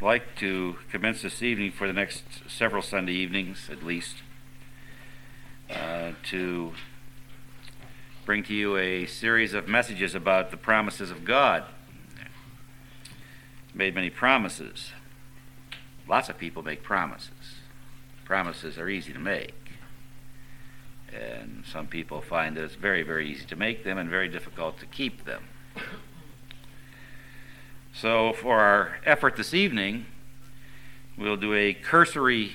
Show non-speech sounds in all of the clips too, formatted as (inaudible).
like to commence this evening for the next several Sunday evenings, at least, uh, to bring to you a series of messages about the promises of God. Made many promises. Lots of people make promises. Promises are easy to make. And some people find that it's very, very easy to make them and very difficult to keep them. So, for our effort this evening, we'll do a cursory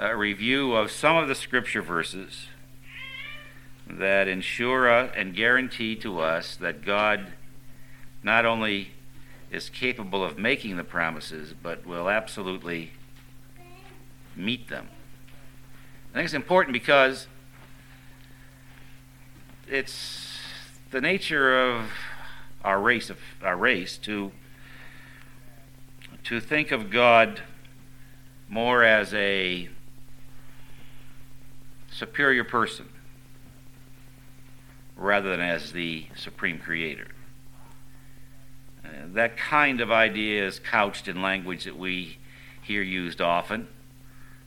uh, review of some of the scripture verses that ensure uh, and guarantee to us that God not only is capable of making the promises, but will absolutely meet them. I think it's important because it's the nature of our race of our race to to think of God more as a superior person rather than as the supreme creator. Uh, that kind of idea is couched in language that we hear used often,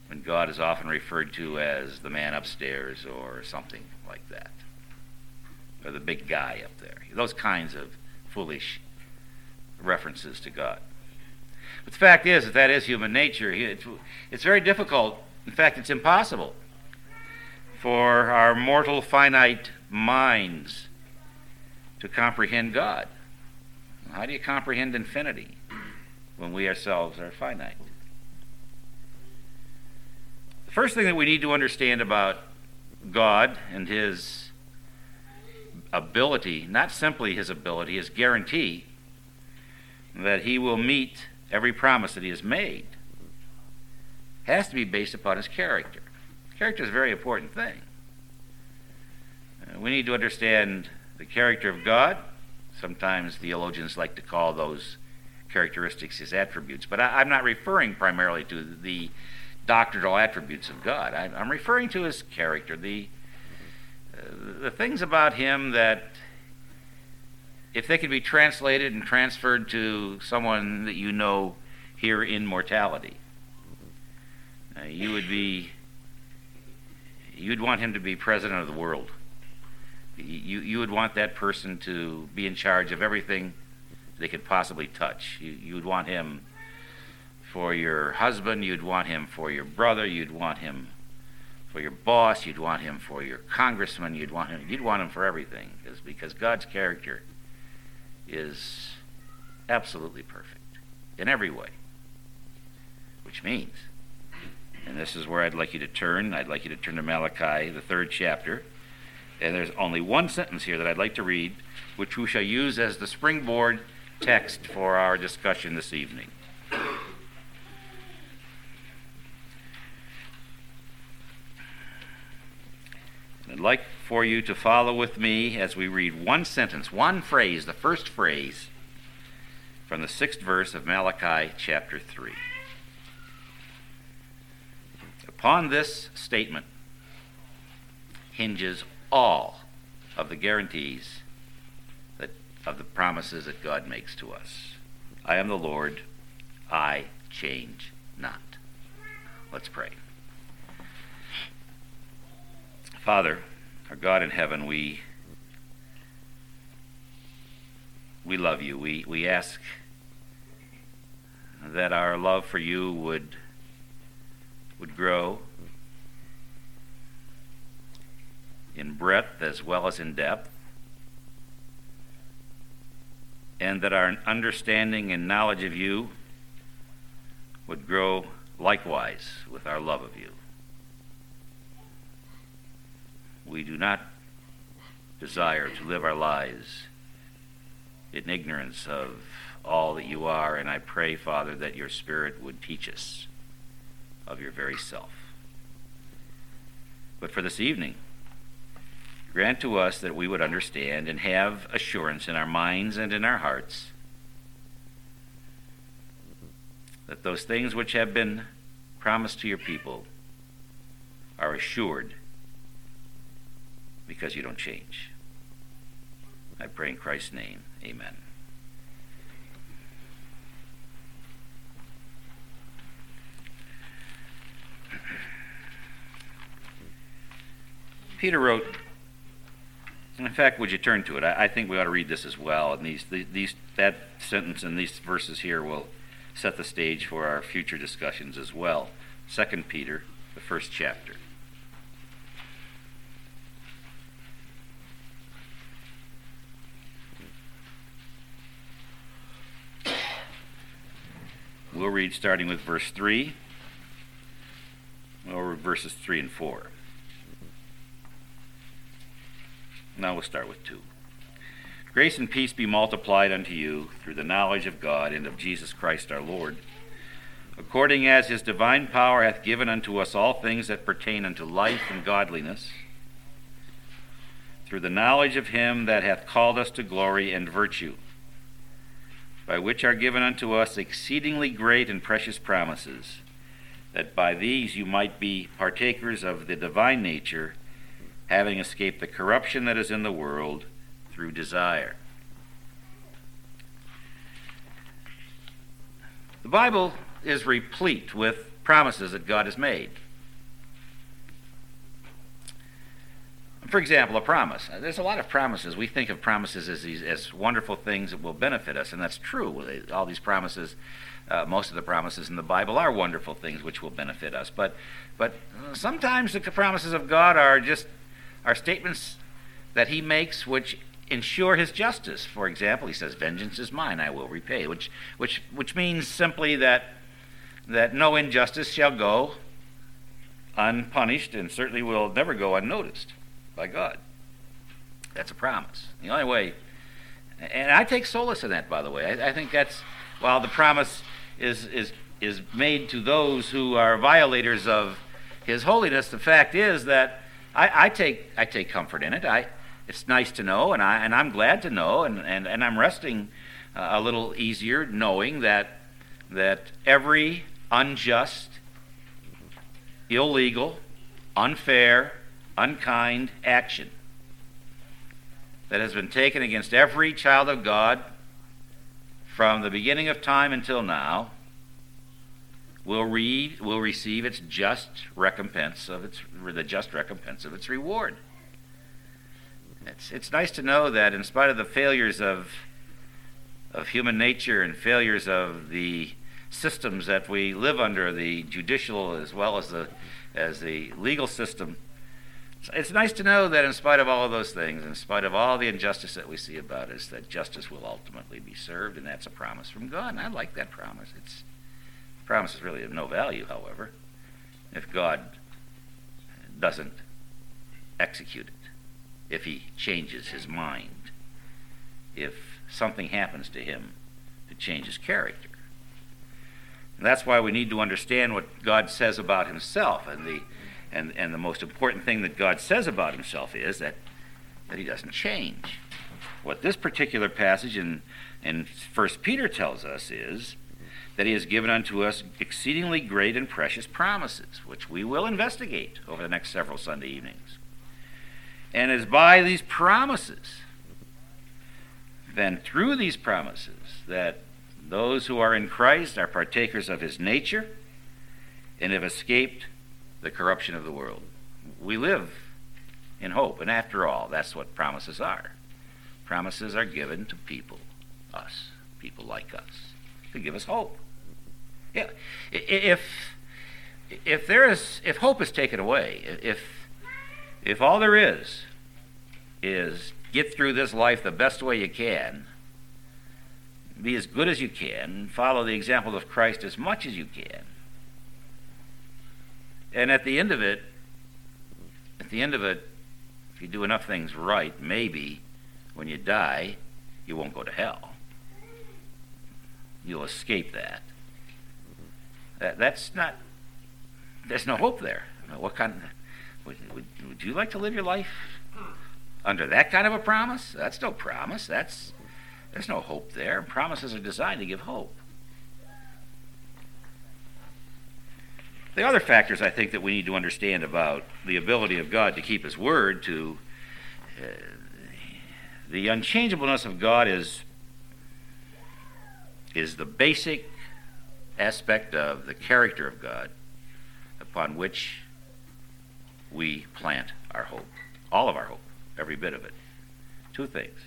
when God is often referred to as the man upstairs or something like that, or the big guy up there. Those kinds of foolish references to God. But the fact is that that is human nature. It's, very difficult, in fact, it's impossible for our mortal, finite minds to comprehend God. How do you comprehend infinity when we ourselves are finite? The first thing that we need to understand about God and His ability, not simply His ability, His guarantee that He will meet every promise that He has made, has to be based upon His character. Character is a very important thing. Uh, we need to understand the character of God. Sometimes theologians like to call those characteristics his attributes, but I, am not referring primarily to the doctrinal attributes of God. I, am referring to his character, the the things about him that, if they could be translated and transferred to someone that you know here in mortality, uh, you would be you'd want him to be president of the world. You, you would want that person to be in charge of everything they could possibly touch. You, you would want him for your husband, you'd want him for your brother, you'd want him for your boss, you'd want him for your congressman, you'd want him, you'd want him for everything, because, because God's character is absolutely perfect in every way. Which means and this is where I'd like you to turn. I'd like you to turn to Malachi, the third chapter. And there's only one sentence here that I'd like to read, which we shall use as the springboard text for our discussion this evening. Like for you to follow with me as we read one sentence, one phrase, the first phrase from the sixth verse of Malachi chapter 3. Upon this statement hinges all of the guarantees that, of the promises that God makes to us. I am the Lord, I change not. Let's pray. Father, our God in heaven, we we love you. We we ask that our love for you would would grow in breadth as well as in depth, and that our understanding and knowledge of you would grow likewise with our love of you. We do not desire to live our lives in ignorance of all that you are, and I pray, Father, that your Spirit would teach us of your very self. But for this evening, grant to us that we would understand and have assurance in our minds and in our hearts that those things which have been promised to your people are assured because you don't change. I pray in Christ's name. Amen. Peter wrote, in fact, would you turn to it? I, I, think we ought to read this as well. And these, these, that sentence and these verses here will set the stage for our future discussions as well. Second Peter, the first chapter. We'll read starting with verse 3 or verses 3 and 4. Now we'll start with 2. Grace and peace be multiplied unto you through the knowledge of God and of Jesus Christ our Lord, according as his divine power hath given unto us all things that pertain unto life and godliness, through the knowledge of him that hath called us to glory and virtue by which are given unto us exceedingly great and precious promises, that by these you might be partakers of the divine nature, having escaped the corruption that is in the world through desire. The Bible is replete with promises that God has made. For example, a promise. There's a lot of promises. We think of promises as these as wonderful things that will benefit us, and that's true. All these promises, uh, most of the promises in the Bible are wonderful things which will benefit us. But, but sometimes the promises of God are just are statements that He makes which ensure His justice. For example, He says, "Vengeance is mine; I will repay," which which which means simply that that no injustice shall go unpunished, and certainly will never go unnoticed by God. That's a promise. The only way, and I take solace in that, by the way. I, I think that's, while the promise is, is, is made to those who are violators of His holiness, the fact is that I, I, take, I take comfort in it. I, it's nice to know, and, I, and I'm glad to know, and, and, and I'm resting uh, a little easier knowing that, that every unjust, illegal, unfair, unkind action that has been taken against every child of God from the beginning of time until now will read will receive its just recompense of its the just recompense of its reward. It's it's nice to know that in spite of the failures of of human nature and failures of the systems that we live under, the judicial as well as the as the legal system, it's nice to know that in spite of all of those things, in spite of all the injustice that we see about us, that justice will ultimately be served, and that's a promise from God. And I like that promise. It's promise is really of no value, however, if God doesn't execute it, if he changes his mind, if something happens to him to change his character. And that's why we need to understand what God says about himself and the and, and the most important thing that God says about himself is that, that he doesn't change. What this particular passage in, in 1 Peter tells us is that he has given unto us exceedingly great and precious promises, which we will investigate over the next several Sunday evenings. And it's by these promises, then through these promises, that those who are in Christ are partakers of his nature and have escaped the corruption of the world. We live in hope, and after all, that's what promises are. Promises are given to people, us, people like us, to give us hope. Yeah, if if there is if hope is taken away, if if all there is is get through this life the best way you can, be as good as you can, follow the example of Christ as much as you can, and at the end of it, at the end of it, if you do enough things right, maybe when you die, you won't go to hell. You'll escape that. that that's not, there's no hope there. What kind of, would, would, would you like to live your life under that kind of a promise? That's no promise. That's, there's no hope there. Promises are designed to give hope. The other factors I think that we need to understand about the ability of God to keep His word, to uh, the unchangeableness of God is is the basic aspect of the character of God upon which we plant our hope. all of our hope, every bit of it. Two things.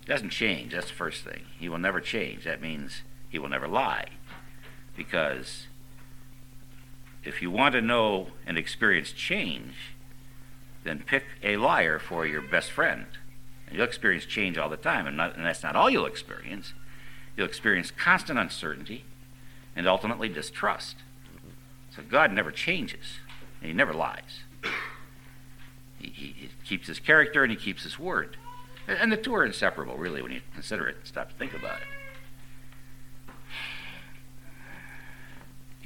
He doesn't change, that's the first thing. He will never change. That means he will never lie. Because if you want to know and experience change, then pick a liar for your best friend. And you'll experience change all the time, and, not, and that's not all you'll experience. You'll experience constant uncertainty and ultimately distrust. So God never changes, and He never lies. He, he, he keeps His character and He keeps His word. And the two are inseparable, really, when you consider it and stop to think about it.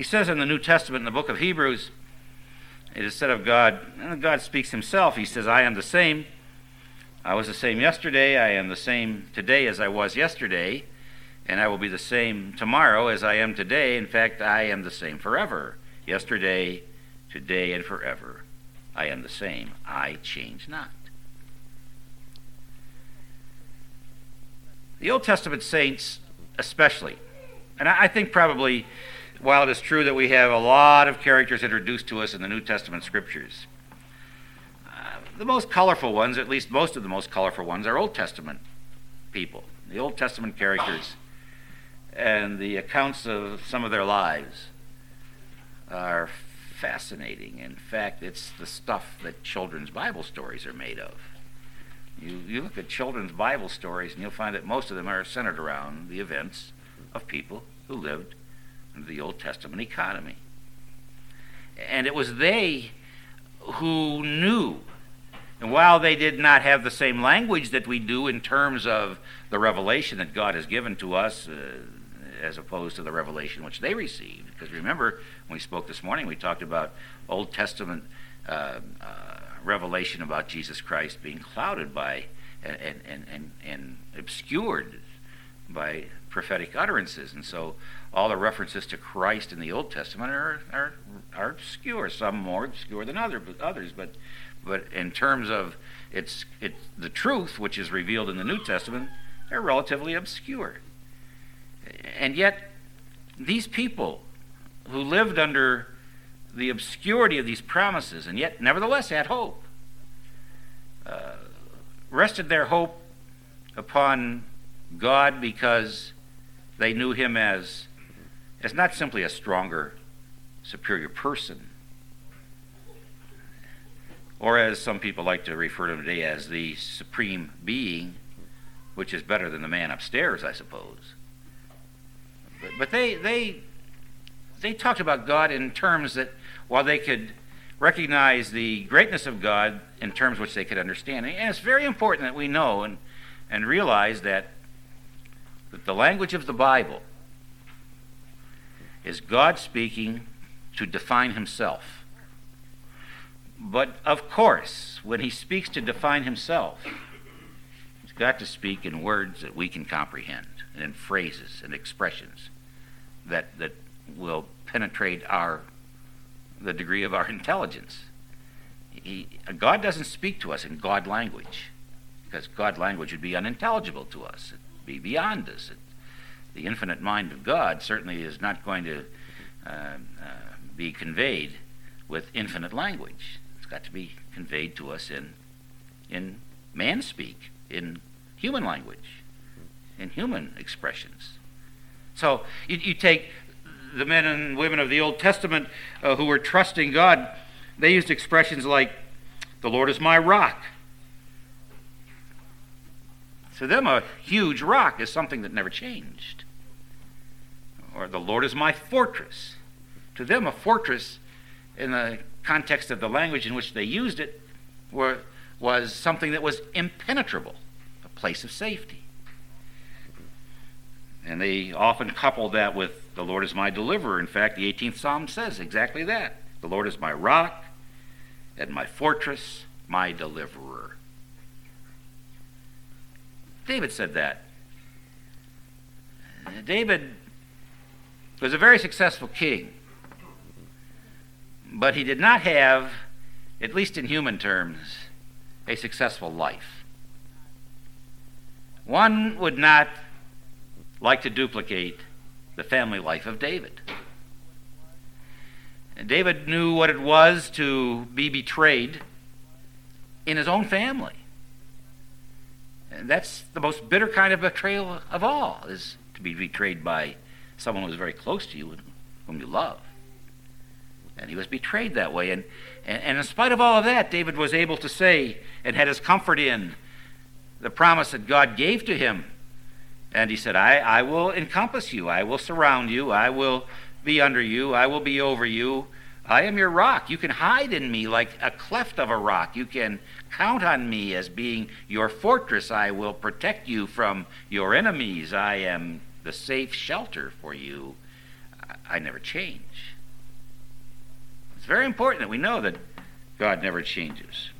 He says in the New Testament, in the book of Hebrews, it is said of God, and God speaks himself. He says, I am the same. I was the same yesterday. I am the same today as I was yesterday. And I will be the same tomorrow as I am today. In fact, I am the same forever. Yesterday, today, and forever. I am the same. I change not. The Old Testament saints, especially, and I think probably while it is true that we have a lot of characters introduced to us in the New Testament scriptures, uh, the most colorful ones, at least most of the most colorful ones, are Old Testament people. The Old Testament characters and the accounts of some of their lives are fascinating. In fact, it's the stuff that children's Bible stories are made of. You, you look at children's Bible stories, and you'll find that most of them are centered around the events of people who lived the Old Testament economy. And it was they who knew. And while they did not have the same language that we do in terms of the revelation that God has given to us, uh, as opposed to the revelation which they received. Because remember, when we spoke this morning, we talked about Old Testament uh, uh, revelation about Jesus Christ being clouded by and, and, and, and obscured by prophetic utterances. And so all the references to Christ in the Old Testament are, are, are obscure, some more obscure than other, but others. But, but in terms of its, it's the truth, which is revealed in the New Testament, they're relatively obscure. And yet, these people who lived under the obscurity of these promises and yet nevertheless had hope uh, rested their hope upon God because they knew Him as, as not simply a stronger, superior person, or as some people like to refer to him today as the supreme being, which is better than the man upstairs, I suppose. But, but they, they, they talked about God in terms that, while they could recognize the greatness of God in terms which they could understand, and it's very important that we know and, and realize that, that the language of the Bible is God speaking to define himself. But of course, when he speaks to define himself, he's got to speak in words that we can comprehend and in phrases and expressions that, that will penetrate our the degree of our (laughs) intelligence. He, God doesn't speak to us in God language because God language would be unintelligible to us. Be beyond us. It, the infinite mind of God certainly is not going to uh, uh, be conveyed with infinite language. It's got to be conveyed to us in, in man speak, in human language, in human expressions. So you, you take the men and women of the Old Testament uh, who were trusting God, they used expressions like, the Lord is my rock. To them, a huge rock is something that never changed. Or the Lord is my fortress. To them, a fortress, in the context of the language in which they used it, were, was something that was impenetrable, a place of safety. And they often coupled that with the Lord is my deliverer. In fact, the 18th Psalm says exactly that. The Lord is my rock and my fortress, my deliverer. David said that. Uh, David was a very successful king, but he did not have, at least in human terms, a successful life. One would not like to duplicate the family life of David. David knew what it was to be betrayed in his own family. And that's the most bitter kind of betrayal of all, is to be betrayed by someone who's very close to you and whom you love. And he was betrayed that way. And, and, and in spite of all of that, David was able to say and had his comfort in the promise that God gave to him. And he said, I, I will encompass you, I will surround you, I will be under you, I will be over you. I am your rock. You can hide in me like a cleft of a rock. You can count on me as being your fortress. I will protect you from your enemies. I am the safe shelter for you. I never change. It's very important that we know that God never changes.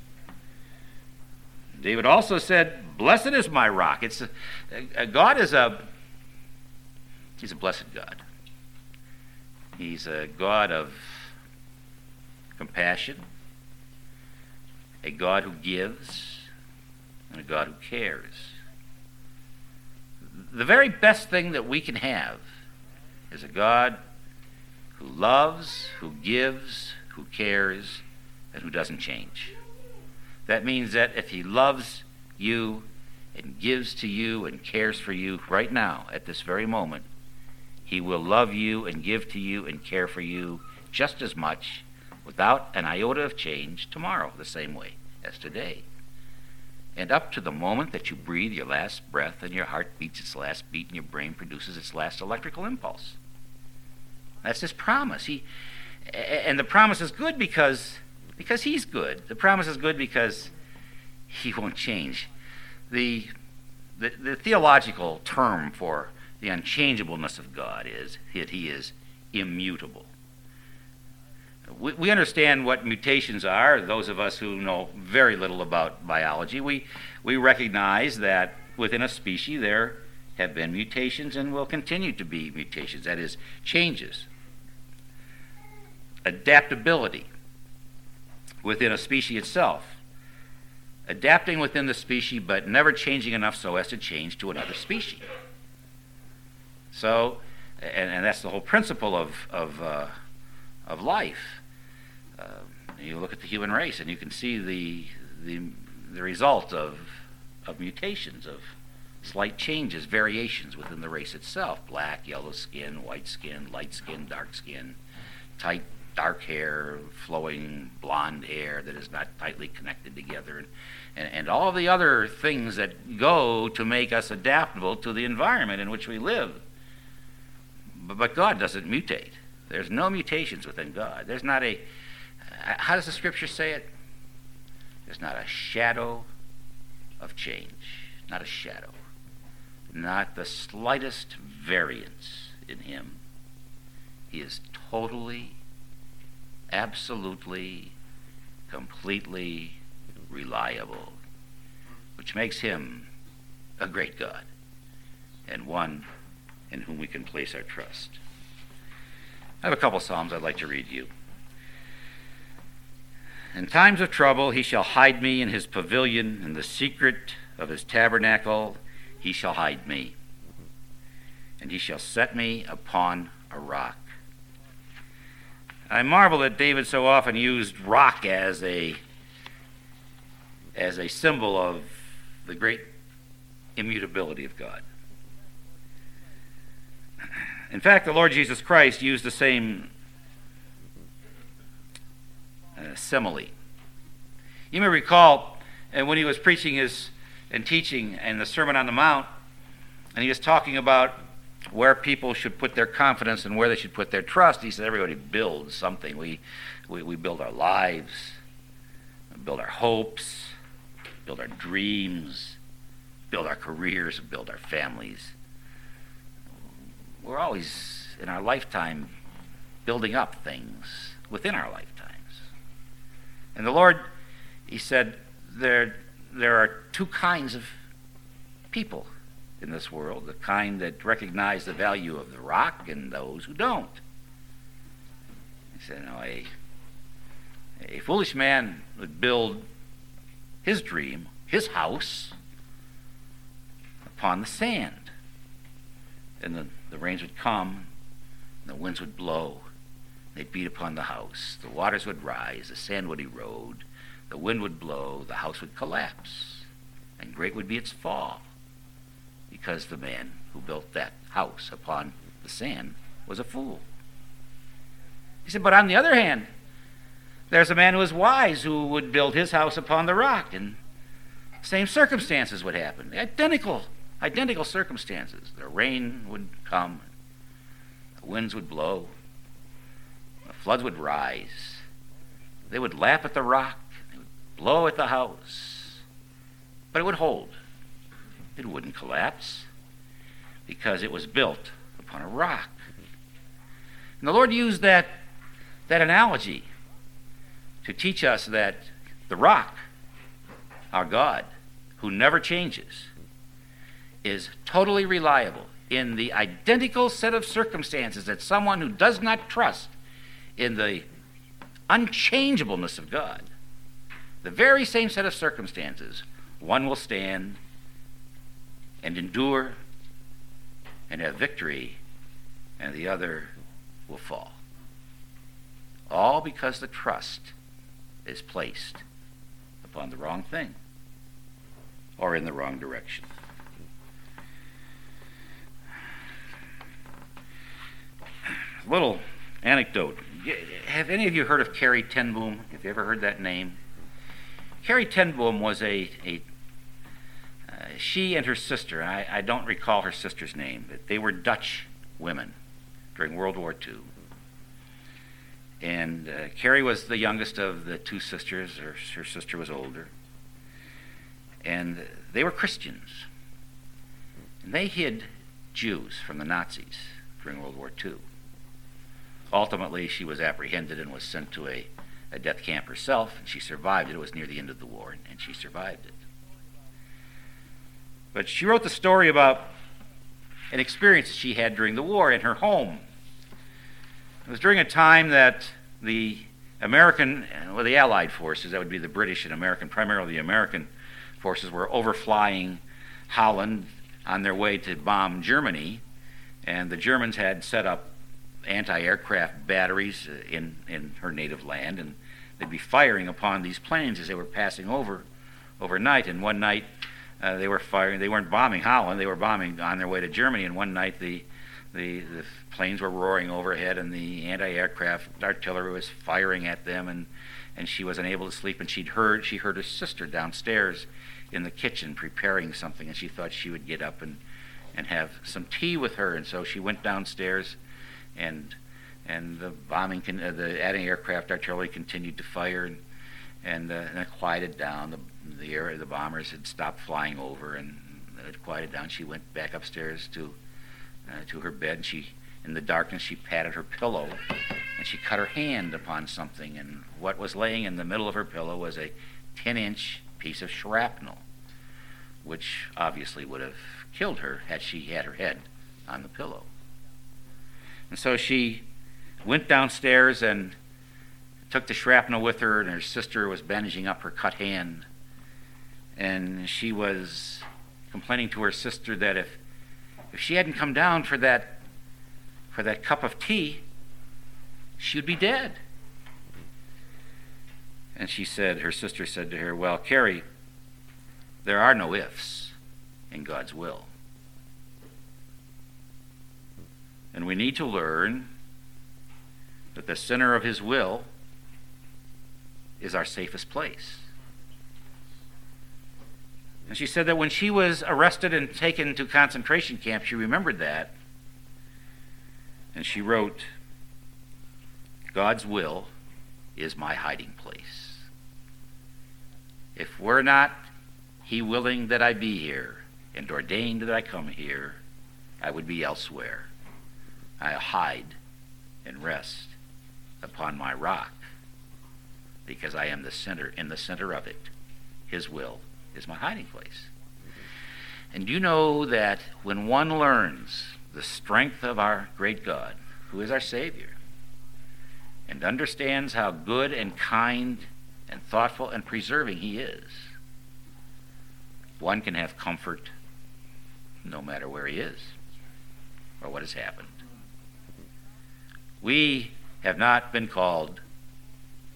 David also said, "Blessed is my rock." It's a, a, God is a He's a blessed God. He's a God of compassion, a God who gives, and a God who cares. The very best thing that we can have is a God who loves, who gives, who cares, and who doesn't change. That means that if He loves you and gives to you and cares for you right now, at this very moment, He will love you and give to you and care for you just as much without an iota of change tomorrow the same way as today. And up to the moment that you breathe your last breath and your heart beats its last beat and your brain produces its last electrical impulse. That's his promise. He, and the promise is good because, because he's good. The promise is good because he won't change. The, the, the theological term for the unchangeableness of God is that he is immutable we, we understand what mutations are. Those of us who know very little about biology, we, we recognize that within a species there have been mutations and will continue to be mutations, that is, changes. Adaptability within a species itself. Adapting within the species, but never changing enough so as to change to another species. So, and, and that's the whole principle of, of, uh, of life. Uh, you look at the human race and you can see the, the, the result of, of mutations, of slight changes, variations within the race itself black, yellow skin, white skin, light skin, dark skin, tight, dark hair, flowing blonde hair that is not tightly connected together, and, and, and all the other things that go to make us adaptable to the environment in which we live. But, but God doesn't mutate. There's no mutations within God. There's not a Uh, how does the scripture say it? There's not a shadow of change, not a shadow, not the slightest variance in him. He is totally, absolutely, completely reliable, which makes him a great God and one in whom we can place our trust. I have a couple Psalms I'd like to read you. In times of trouble, he shall hide me in his pavilion, in the secret of his tabernacle, he shall hide me. And he shall set me upon a rock. I marvel that David so often used rock as a as a symbol of the great immutability of God. In fact, the Lord Jesus Christ used the same uh, simile. You may recall uh, when he was preaching his and teaching in the Sermon on the Mount, and he was talking about where people should put their confidence and where they should put their trust. He said, everybody builds something. We, we, we build our lives, build our hopes, build our dreams, build our careers, build our families. We're always, in our lifetime, building up things within our life. And the Lord, He said, there, there are two kinds of people in this world the kind that recognize the value of the rock and those who don't. He said, no, a, a foolish man would build his dream, his house, upon the sand. And the, the rains would come, and the winds would blow, They'd beat upon the house. The waters would rise. The sand would erode. the wind would blow, the house would collapse, and great would be its fall, because the man who built that house upon the sand was a fool. He said, but on the other hand, there's a man who is wise who would build his house upon the rock, and same circumstances would happen. Identical, identical circumstances. The rain would come, the winds would blow, floods would rise. They would lap at the rock, they would blow at the house, but it would hold. It wouldn't collapse because it was built upon a rock. And the Lord used that, that analogy to teach us that the rock, our God, who never changes, is totally reliable in the identical set of circumstances that someone who does not trust in the unchangeableness of God, the very same set of circumstances, one will stand and endure and have victory, and the other will fall. All because the trust is placed upon the wrong thing or in the wrong direction. Little anecdote. Have any of you heard of Corrie ten Boom? Have you ever heard that name? Corrie ten Boom was a, a uh, she and her sister, I, I don't recall her sister's name, but they were Dutch women during World War II. And uh, Corrie was the youngest of the two sisters. Her, her sister was older. And they were Christians. And they hid Jews from the Nazis during World War II. Ultimately, she was apprehended and was sent to a, a death camp herself, and she survived it. It was near the end of the war, and she survived it. But she wrote the story about an experience that she had during the war in her home it was during a time that the American, well, the Allied forces, that would be the British and American, primarily the American forces, were overflying Holland on their way to bomb Germany. And the Germans had set up anti aircraft batteries in, in her native land, and they'd be firing upon these planes as they were passing over overnight. And one night, uh, they were firing, they weren't bombing Holland, they were bombing on their way to Germany. And one night, the the, the planes were roaring overhead, and the anti-aircraft artillery was firing at them, and, and she was unable to sleep. And she'd heard she heard her sister downstairs in the kitchen preparing something, and she thought she would get up and and have some tea with her. And so she went downstairs, and and the bombing, con- uh, the anti-aircraft artillery continued to fire, and and, uh, and it quieted down. The the, air, the bombers had stopped flying over, and it quieted down. She went back upstairs to uh, to her bed. And she, in the darkness, she patted her pillow, and she cut her hand upon something. And what was laying in the middle of her pillow was a 10-inch piece of shrapnel, which obviously would have killed her had she had her head on the pillow. And so she went downstairs and took the shrapnel with her, and her sister was bandaging up her cut hand. And she was complaining to her sister that if if she hadn't come down for that for that cup of tea, she would be dead. And she said, her sister said to her, Well, Corrie, there are no ifs in God's will. And we need to learn that the center of His will is our safest place. And she said that when she was arrested and taken to concentration camp, she remembered that. And she wrote, God's will is my hiding place. If we're not He willing that I be here and ordained that I come here, I would be elsewhere. I hide and rest upon my rock because I am the center in the center of it, His will is my hiding place. And you know that when one learns the strength of our great God, who is our Savior, and understands how good and kind and thoughtful and preserving He is, one can have comfort no matter where he is or what has happened. We have not been called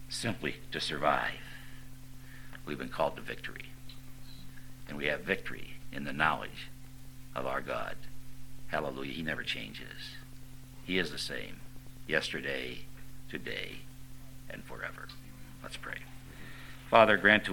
simply to survive. we've been called to victory. And we have victory in the knowledge of our God. Hallelujah. He never changes. He is the same yesterday, today, and forever. Let's pray. Father, grant to